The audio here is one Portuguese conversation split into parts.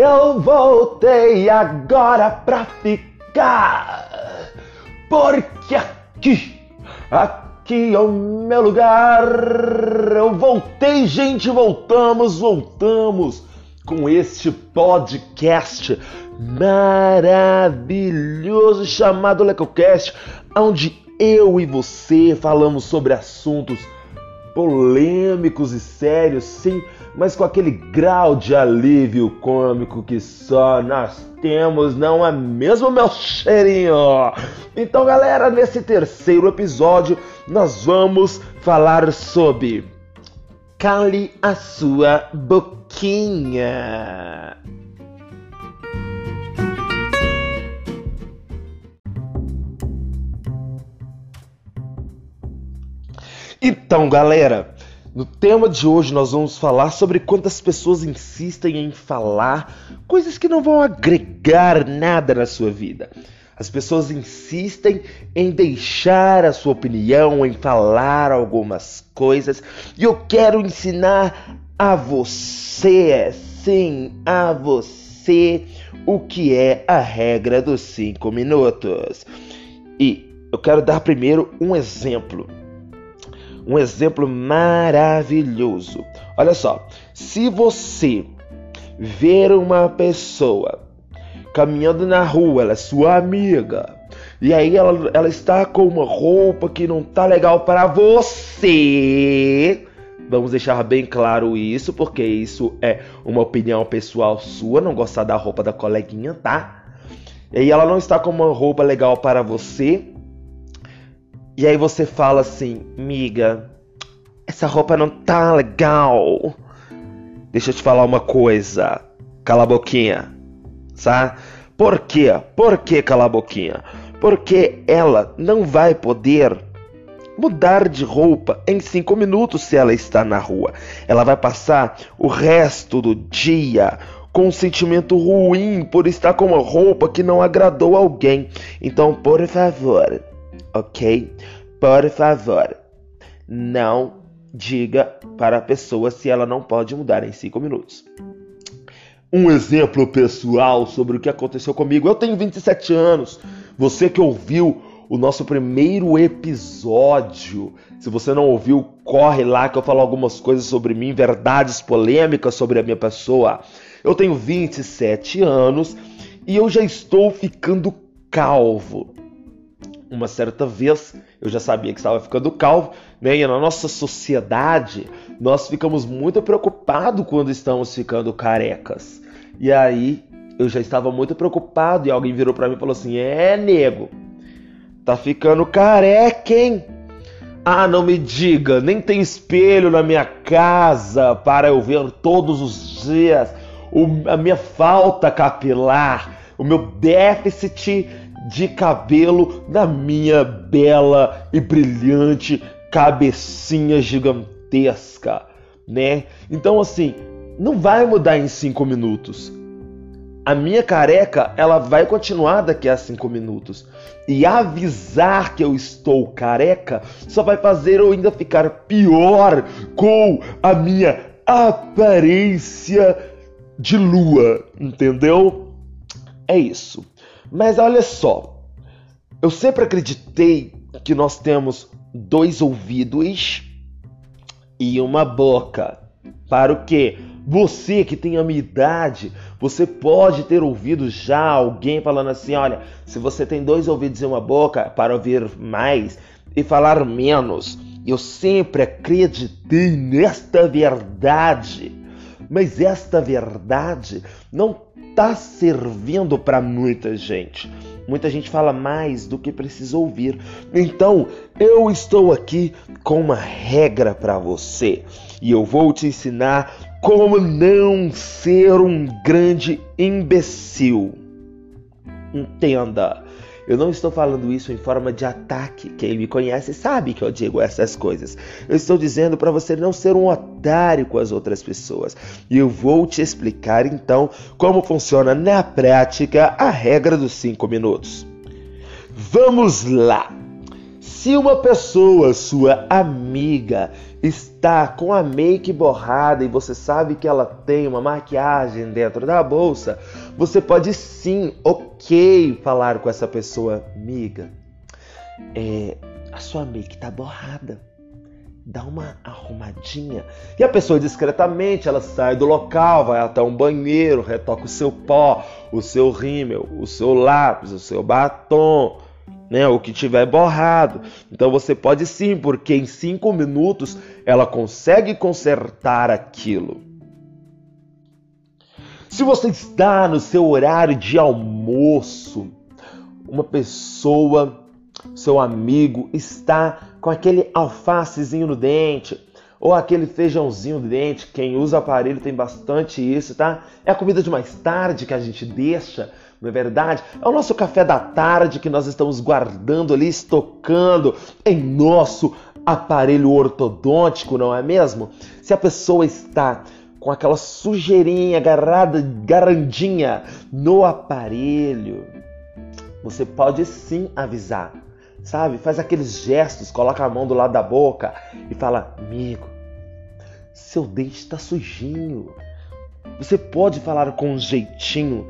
Eu voltei agora pra ficar. Porque aqui, aqui é o meu lugar. Eu voltei, gente, voltamos, voltamos com este podcast maravilhoso chamado LecoCast, onde eu e você falamos sobre assuntos polêmicos e sérios, sim, mas com aquele grau de alívio cômico que só nós temos, não é mesmo, meu cheirinho? Então, galera, nesse terceiro episódio, nós vamos falar sobre Cale a sua boquinha. Então, galera, no tema de hoje nós vamos falar sobre quantas pessoas insistem em falar coisas que não vão agregar nada na sua vida. As pessoas insistem em deixar a sua opinião, em falar algumas coisas, e eu quero ensinar a você, sim, a você, o que é a regra dos cinco minutos. E eu quero dar primeiro um exemplo um exemplo maravilhoso. Olha só, se você ver uma pessoa caminhando na rua, ela é sua amiga, e aí ela, ela está com uma roupa que não tá legal para você. Vamos deixar bem claro isso, porque isso é uma opinião pessoal sua, não gostar da roupa da coleguinha, tá? E aí ela não está com uma roupa legal para você, e aí você fala assim, miga, essa roupa não tá legal. Deixa eu te falar uma coisa. Cala a boquinha. Tá? Por quê? Por que cala a boquinha? Porque ela não vai poder mudar de roupa em cinco minutos se ela está na rua. Ela vai passar o resto do dia com um sentimento ruim por estar com uma roupa que não agradou alguém. Então, por favor, ok? Por favor, não diga para a pessoa se ela não pode mudar em cinco minutos. Um exemplo pessoal sobre o que aconteceu comigo. Eu tenho 27 anos. Você que ouviu o nosso primeiro episódio, se você não ouviu, corre lá que eu falo algumas coisas sobre mim, verdades polêmicas sobre a minha pessoa. Eu tenho 27 anos e eu já estou ficando calvo uma certa vez eu já sabia que estava ficando calvo, né? E na nossa sociedade nós ficamos muito preocupados quando estamos ficando carecas. E aí eu já estava muito preocupado e alguém virou para mim e falou assim: "É, nego, tá ficando careca, hein?" Ah, não me diga, nem tem espelho na minha casa para eu ver todos os dias o, a minha falta capilar, o meu déficit de cabelo na minha bela e brilhante cabecinha gigantesca, né? Então assim, não vai mudar em cinco minutos. A minha careca, ela vai continuar daqui a cinco minutos. E avisar que eu estou careca só vai fazer eu ainda ficar pior com a minha aparência de lua, entendeu? É isso. Mas olha só, eu sempre acreditei que nós temos dois ouvidos e uma boca. Para o quê? Você que tem a minha idade, você pode ter ouvido já alguém falando assim: olha, se você tem dois ouvidos e uma boca para ouvir mais e falar menos. Eu sempre acreditei nesta verdade, mas esta verdade não está servindo para muita gente. Muita gente fala mais do que precisa ouvir. Então, eu estou aqui com uma regra para você e eu vou te ensinar como não ser um grande imbecil. Entenda. Eu não estou falando isso em forma de ataque. Quem me conhece sabe que eu digo essas coisas. Eu estou dizendo para você não ser um otário com as outras pessoas. E eu vou te explicar então como funciona na prática a regra dos 5 minutos. Vamos lá! Se uma pessoa, sua amiga, está com a make borrada e você sabe que ela tem uma maquiagem dentro da bolsa, você pode sim, ok, falar com essa pessoa, amiga. É, a sua make está borrada dá uma arrumadinha. E a pessoa discretamente, ela sai do local, vai até um banheiro, retoca o seu pó, o seu rímel, o seu lápis, o seu batom, né, o que tiver borrado. Então você pode sim, porque em cinco minutos ela consegue consertar aquilo. Se você está no seu horário de almoço, uma pessoa, seu amigo, está com aquele alfacezinho no dente, ou aquele feijãozinho no dente. Quem usa aparelho tem bastante isso, tá? É a comida de mais tarde que a gente deixa, não é verdade? É o nosso café da tarde que nós estamos guardando ali, estocando em nosso aparelho ortodôntico, não é mesmo? Se a pessoa está com aquela sujeirinha agarrada, garandinha no aparelho, você pode sim avisar sabe? Faz aqueles gestos, coloca a mão do lado da boca e fala: Amigo, seu dente está sujinho. Você pode falar com um jeitinho,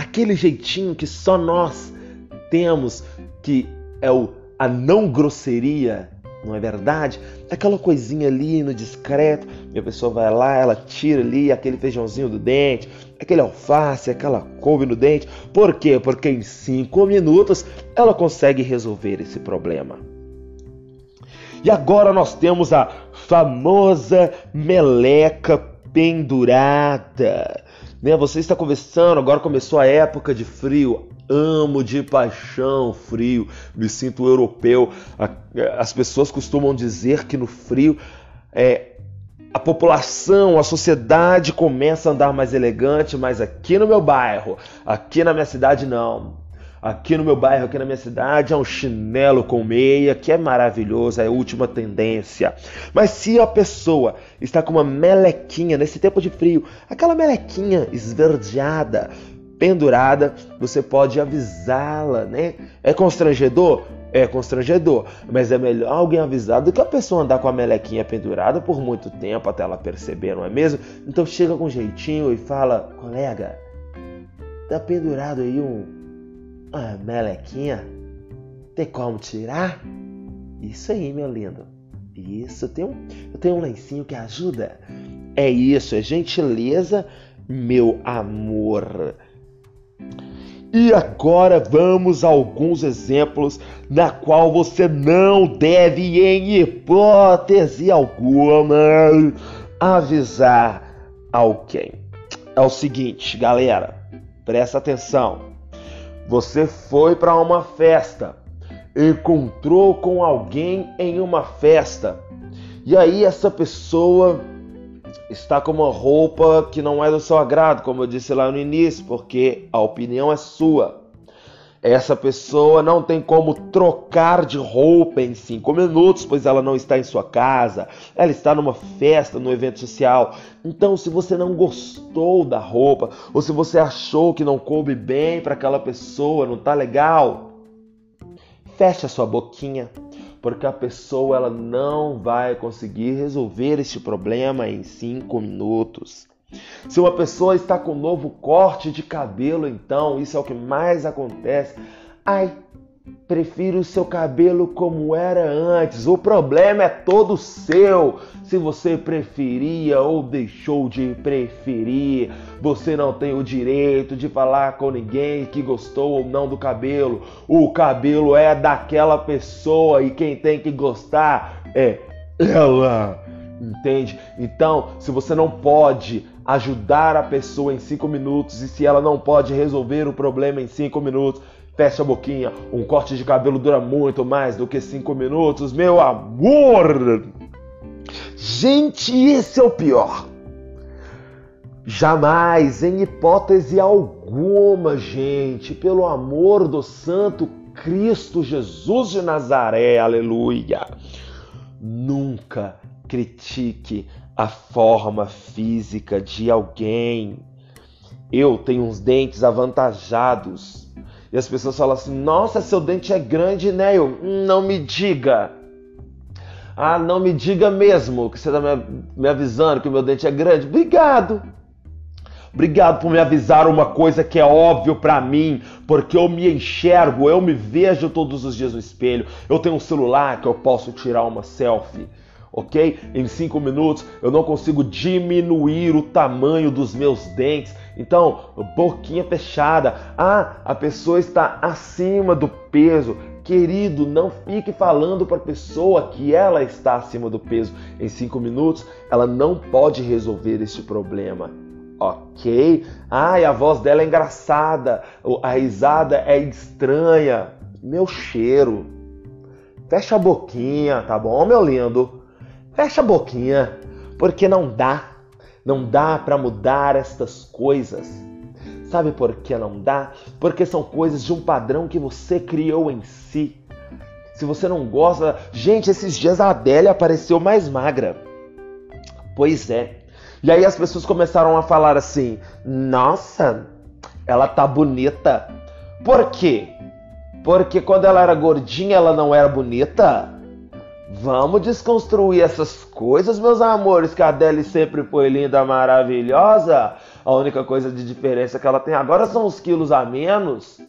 aquele jeitinho que só nós temos, que é o, a não grosseria, não é verdade? Aquela coisinha ali no discreto, e a pessoa vai lá, ela tira ali aquele feijãozinho do dente, aquele alface, aquela couve no dente. Por quê? Porque em cinco minutos ela consegue resolver esse problema. E agora nós temos a famosa meleca pendurada. Né? Você está conversando, agora começou a época de frio. Amo de paixão frio, me sinto europeu. As pessoas costumam dizer que no frio é, a população, a sociedade começa a andar mais elegante, mas aqui no meu bairro, aqui na minha cidade não. Aqui no meu bairro, aqui na minha cidade, é um chinelo com meia, que é maravilhoso, é a última tendência. Mas se a pessoa está com uma melequinha nesse tempo de frio, aquela melequinha esverdeada, pendurada, você pode avisá-la, né? É constrangedor? É constrangedor, mas é melhor alguém avisar do que a pessoa andar com a melequinha pendurada por muito tempo até ela perceber, não é mesmo? Então chega com jeitinho e fala, colega, tá pendurado aí um, uma melequinha? Tem como tirar? Isso aí, meu lindo. Isso, eu tenho, eu tenho um lencinho que ajuda. É isso, é gentileza, meu amor. E agora vamos a alguns exemplos na qual você não deve, em hipótese alguma, avisar alguém. É o seguinte, galera, presta atenção. Você foi para uma festa, encontrou com alguém em uma festa, e aí essa pessoa está com uma roupa que não é do seu agrado, como eu disse lá no início, porque a opinião é sua. Essa pessoa não tem como trocar de roupa em cinco minutos, pois ela não está em sua casa, ela está numa festa, num evento social. Então, se você não gostou da roupa, ou se você achou que não coube bem para aquela pessoa, não tá legal, feche a sua boquinha, porque a pessoa ela não vai conseguir resolver este problema em cinco minutos. Se uma pessoa está com um novo corte de cabelo, então isso é o que mais acontece. Ai, prefiro o seu cabelo como era antes. O problema é todo seu. Se você preferia ou deixou de preferir, você não tem o direito de falar com ninguém que gostou ou não do cabelo. O cabelo é daquela pessoa e quem tem que gostar é ela. Entende? Então, se você não pode ajudar a pessoa em cinco minutos e se ela não pode resolver o problema em cinco minutos, fecha a boquinha. Um corte de cabelo dura muito mais do que cinco minutos, meu amor! Gente, esse é o pior. Jamais, em hipótese alguma, gente, pelo amor do Santo Cristo Jesus de Nazaré, aleluia, nunca critique a forma física de alguém. Eu tenho uns dentes avantajados E as pessoas falam assim: Nossa, seu dente é grande, né? Eu, não me diga. Ah, não me diga mesmo que você está me, avisando que o meu dente é grande. Obrigado. Obrigado por me avisar uma coisa que é óbvio para mim, porque eu me enxergo, eu me vejo todos os dias no espelho. Eu tenho um celular que eu posso tirar uma selfie, ok? Em cinco minutos eu não consigo diminuir o tamanho dos meus dentes. Então, boquinha fechada. Ah, a pessoa está acima do peso. Querido, não fique falando para a pessoa que ela está acima do peso. Em cinco minutos, ela não pode resolver este problema. Ok. Ai, a voz dela é engraçada. A risada é estranha. Meu cheiro. Fecha a boquinha, tá bom, meu lindo? Fecha a boquinha, porque não dá. Não dá para mudar estas coisas. Sabe por que não dá? Porque são coisas de um padrão que você criou em si. Se você não gosta. Gente, esses dias a Adélia apareceu mais magra. Pois é. E aí as pessoas começaram a falar assim: nossa, ela tá bonita. Por quê? Porque quando ela era gordinha ela não era bonita? Vamos desconstruir essas coisas, meus amores, que a Adele sempre foi linda, maravilhosa. A única coisa de diferença que ela tem agora são os quilos a menos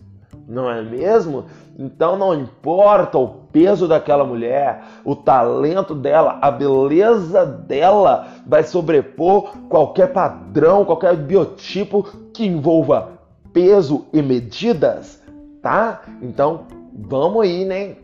não é mesmo? Então não importa o peso daquela mulher, o talento dela, a beleza dela vai sobrepor qualquer padrão, qualquer biotipo que envolva peso e medidas, tá? Então vamos aí, né?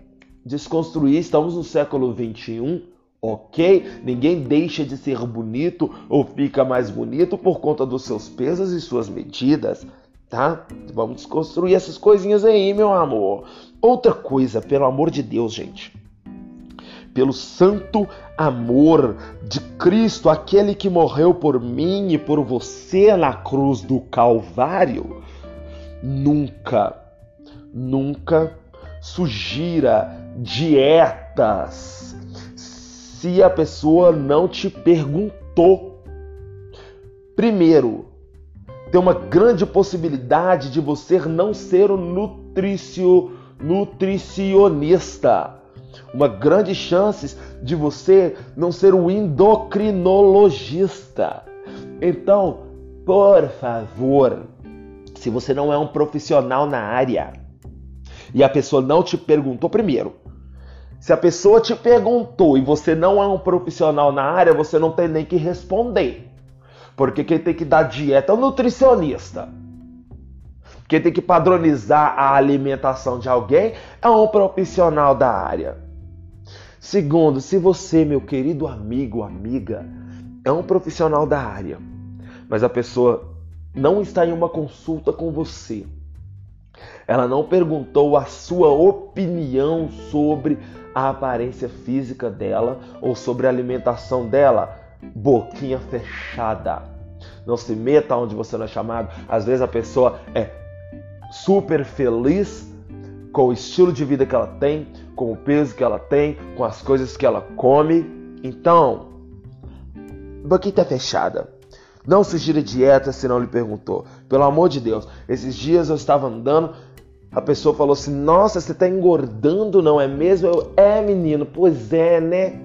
Desconstruir, estamos no século 21, ok? Ninguém deixa de ser bonito ou fica mais bonito por conta dos seus pesos e suas medidas tá? Vamos desconstruir essas coisinhas aí, meu amor. Outra coisa, pelo amor de Deus, gente. Pelo santo amor de Cristo, aquele que morreu por mim e por você na cruz do Calvário, nunca, nunca sugira dietas se a pessoa não te perguntou. Primeiro, tem uma grande possibilidade de você não ser o nutricio, nutricionista. Uma grande chance de você não ser o endocrinologista. Então, por favor, se você não é um profissional na área e a pessoa não te perguntou primeiro, se a pessoa te perguntou e você não é um profissional na área, você não tem nem que responder. Porque quem tem que dar dieta é o nutricionista. Quem tem que padronizar a alimentação de alguém é um profissional da área. Segundo, se você, meu querido amigo, amiga, é um profissional da área, mas a pessoa não está em uma consulta com você, ela não perguntou a sua opinião sobre a aparência física dela ou sobre a alimentação dela, boquinha fechada. Não se meta onde você não é chamado. Às vezes a pessoa é super feliz com o estilo de vida que ela tem, com o peso que ela tem, com as coisas que ela come. Então, boquinha fechada. Não sugira dieta se não lhe perguntou. Pelo amor de Deus, esses dias eu estava andando, a pessoa falou assim: Nossa, você está engordando, não é mesmo? Eu, é, menino, pois é, né?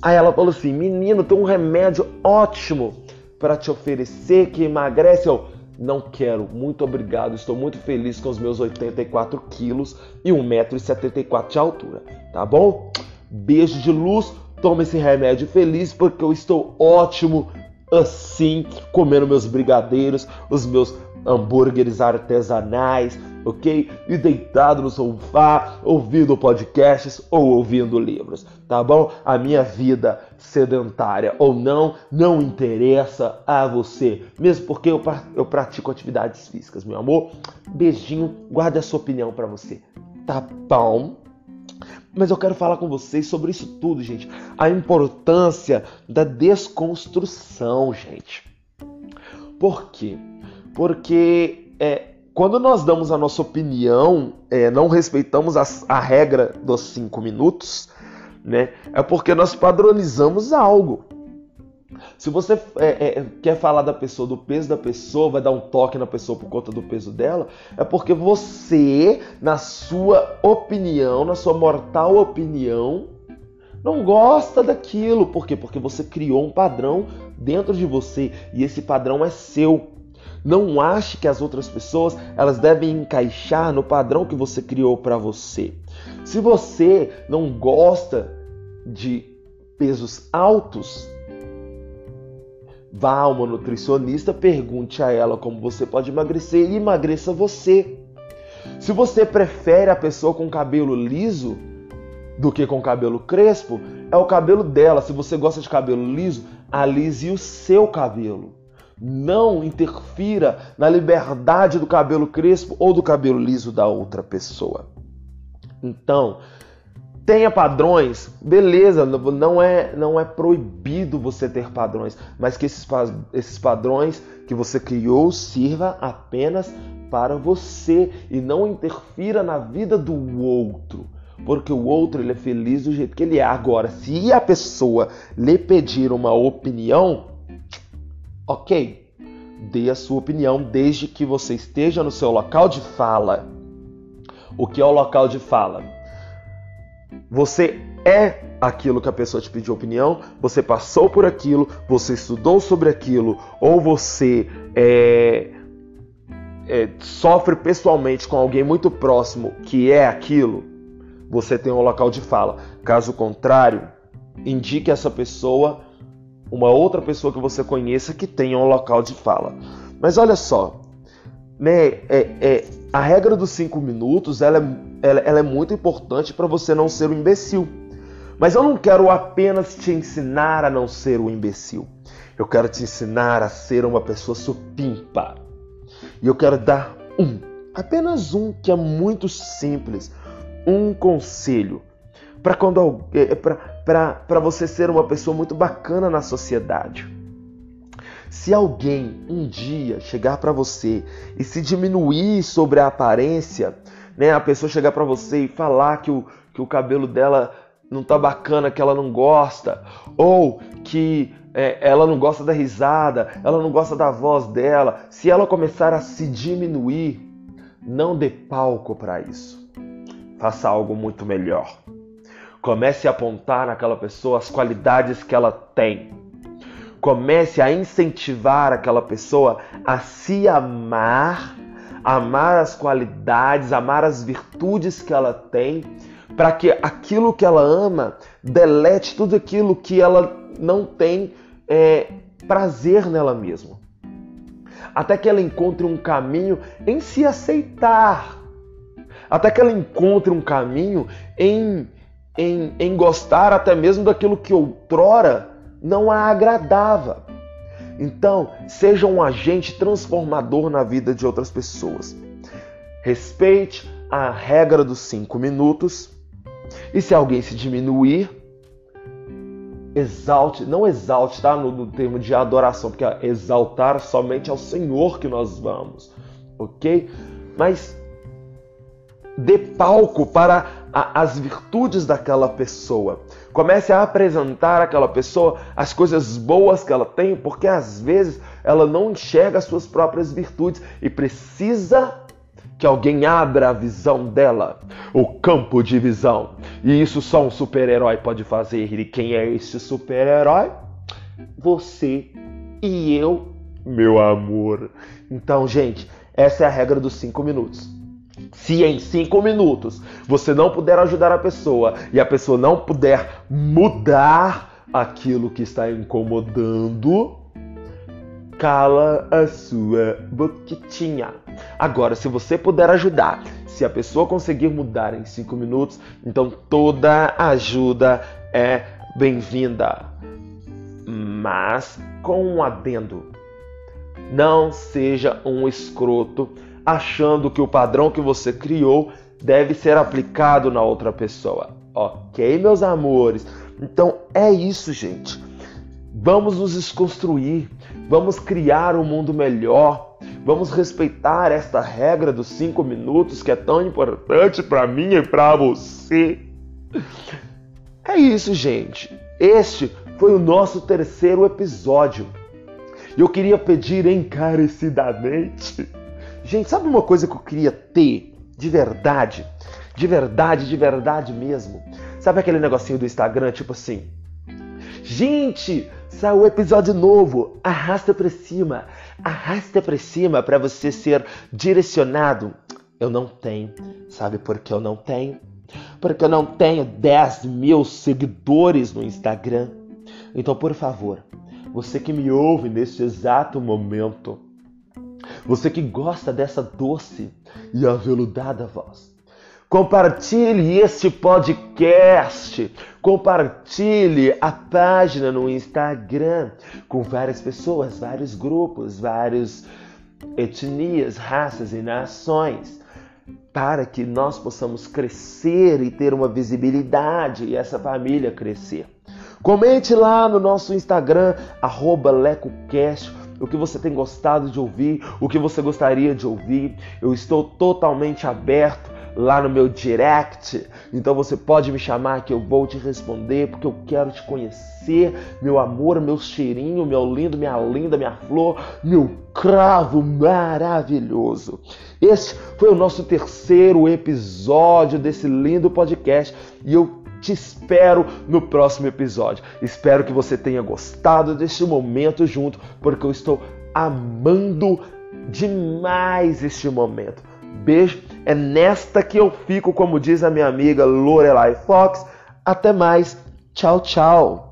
Aí ela falou assim: Menino, tem um remédio ótimo para te oferecer que emagrece. Eu não quero, muito obrigado. Estou muito feliz com os meus 84 quilos e 1,74m de altura, tá bom? Beijo de luz, toma esse remédio feliz porque eu estou ótimo assim, comendo meus brigadeiros, os meus hambúrgueres artesanais, ok? E deitado no sofá, ouvindo podcasts ou ouvindo livros, tá bom? A minha vida sedentária ou não, não interessa a você, mesmo porque eu, eu pratico atividades físicas, meu amor. Beijinho, guarda a sua opinião para você, tá bom? Mas eu quero falar com vocês sobre isso tudo, gente. A importância da desconstrução, gente. Por quê? Porque é, quando nós damos a nossa opinião, é, não respeitamos a, a, regra dos cinco minutos, né? É porque nós padronizamos algo. Se você é, é, quer falar da pessoa, do peso da pessoa, vai dar um toque na pessoa por conta do peso dela, é porque você, na sua opinião, na sua mortal opinião, não gosta daquilo. Por quê? Porque você criou um padrão dentro de você e esse padrão é seu. Não ache que as outras pessoas elas devem encaixar no padrão que você criou para você. Se você não gosta de pesos altos, vá a uma nutricionista, pergunte a ela como você pode emagrecer e emagreça você. Se você prefere a pessoa com cabelo liso do que com cabelo crespo, é o cabelo dela. Se você gosta de cabelo liso, alise o seu cabelo. Não interfira na liberdade do cabelo crespo ou do cabelo liso da outra pessoa. Então, tenha padrões, beleza, não é, não é proibido você ter padrões, mas que esses, esses padrões que você criou sirva apenas para você e não interfira na vida do outro, porque o outro ele é feliz do jeito que ele é. Agora, se a pessoa lhe pedir uma opinião, ok, dê a sua opinião desde que você esteja no seu local de fala. O que é o local de fala? Você é aquilo que a pessoa te pediu opinião, você passou por aquilo, você estudou sobre aquilo, ou você é, é, sofre pessoalmente com alguém muito próximo que é aquilo, você tem um local de fala. Caso contrário, indique essa pessoa uma outra pessoa que você conheça que tenha um local de fala. Mas olha só, né, é, é, a regra dos cinco minutos ela é, ela, ela é muito importante para você não ser um imbecil. Mas eu não quero apenas te ensinar a não ser um imbecil. Eu quero te ensinar a ser uma pessoa supimpa. E eu quero dar um, apenas um, que é muito simples, um conselho para quando é, para você ser uma pessoa muito bacana na sociedade. Se alguém um dia chegar para você e se diminuir sobre a aparência, né, a pessoa chegar para você e falar que o, que o cabelo dela não tá bacana, que ela não gosta, ou que é, ela não gosta da risada, ela não gosta da voz dela, se ela começar a se diminuir, não dê palco para isso. Faça algo muito melhor. Comece a apontar naquela pessoa as qualidades que ela tem. Comece a incentivar aquela pessoa a se amar, amar as qualidades, amar as virtudes que ela tem, para que aquilo que ela ama delete tudo aquilo que ela não tem é, prazer nela mesma. Até que ela encontre um caminho em se aceitar. Até que ela encontre um caminho em em, em gostar até mesmo daquilo que outrora não a agradava. Então, seja um agente transformador na vida de outras pessoas. Respeite a regra dos cinco minutos. E se alguém se diminuir, exalte, não exalte, tá? No, no termo de adoração, porque é exaltar somente ao Senhor que nós vamos, ok? Mas dê palco para a, as virtudes daquela pessoa. Comece a apresentar àquela pessoa as coisas boas que ela tem, porque às vezes ela não enxerga as suas próprias virtudes e precisa que alguém abra a visão dela, o campo de visão. E isso só um super-herói pode fazer. E quem é esse super-herói? Você e eu, meu amor. Então, gente, essa é a regra dos cinco minutos. Se em cinco minutos você não puder ajudar a pessoa e a pessoa não puder mudar aquilo que está incomodando, cala a sua boquinha. Agora, se você puder ajudar, se a pessoa conseguir mudar em cinco minutos, então toda ajuda é bem-vinda. Mas com um adendo: não seja um escroto achando que o padrão que você criou deve ser aplicado na outra pessoa. Ok, meus amores? Então é isso, gente. Vamos nos desconstruir, vamos criar um mundo melhor, vamos respeitar esta regra dos cinco minutos que é tão importante para mim e para você. É isso, gente. Este foi o nosso terceiro episódio. E eu queria pedir encarecidamente. Gente, sabe uma coisa que eu queria ter de verdade? De verdade, de verdade mesmo. Sabe aquele negocinho do Instagram, tipo assim? Gente, saiu o episódio novo. Arrasta para cima. Arrasta para cima para você ser direcionado. Eu não tenho. Sabe por que eu não tenho? Porque eu não tenho 10 mil seguidores no Instagram. Então, por favor, você que me ouve neste exato momento, você que gosta dessa doce e aveludada voz, compartilhe este podcast, compartilhe a página no Instagram com várias pessoas, vários grupos, várias etnias, raças e nações para que nós possamos crescer e ter uma visibilidade e essa família crescer. Comente lá no nosso Instagram, LecoCast, o que você tem gostado de ouvir, o que você gostaria de ouvir. Eu estou totalmente aberto lá no meu direct. Então você pode me chamar que eu vou te responder, porque eu quero te conhecer, meu amor, meu cheirinho, meu lindo, minha linda, minha flor, meu cravo maravilhoso. Este foi o nosso terceiro episódio desse lindo podcast e eu te espero no próximo episódio. Espero que você tenha gostado deste momento junto, porque eu estou amando demais este momento. Beijo, é nesta que eu fico, como diz a minha amiga Lorelai Fox. Até mais, tchau, tchau.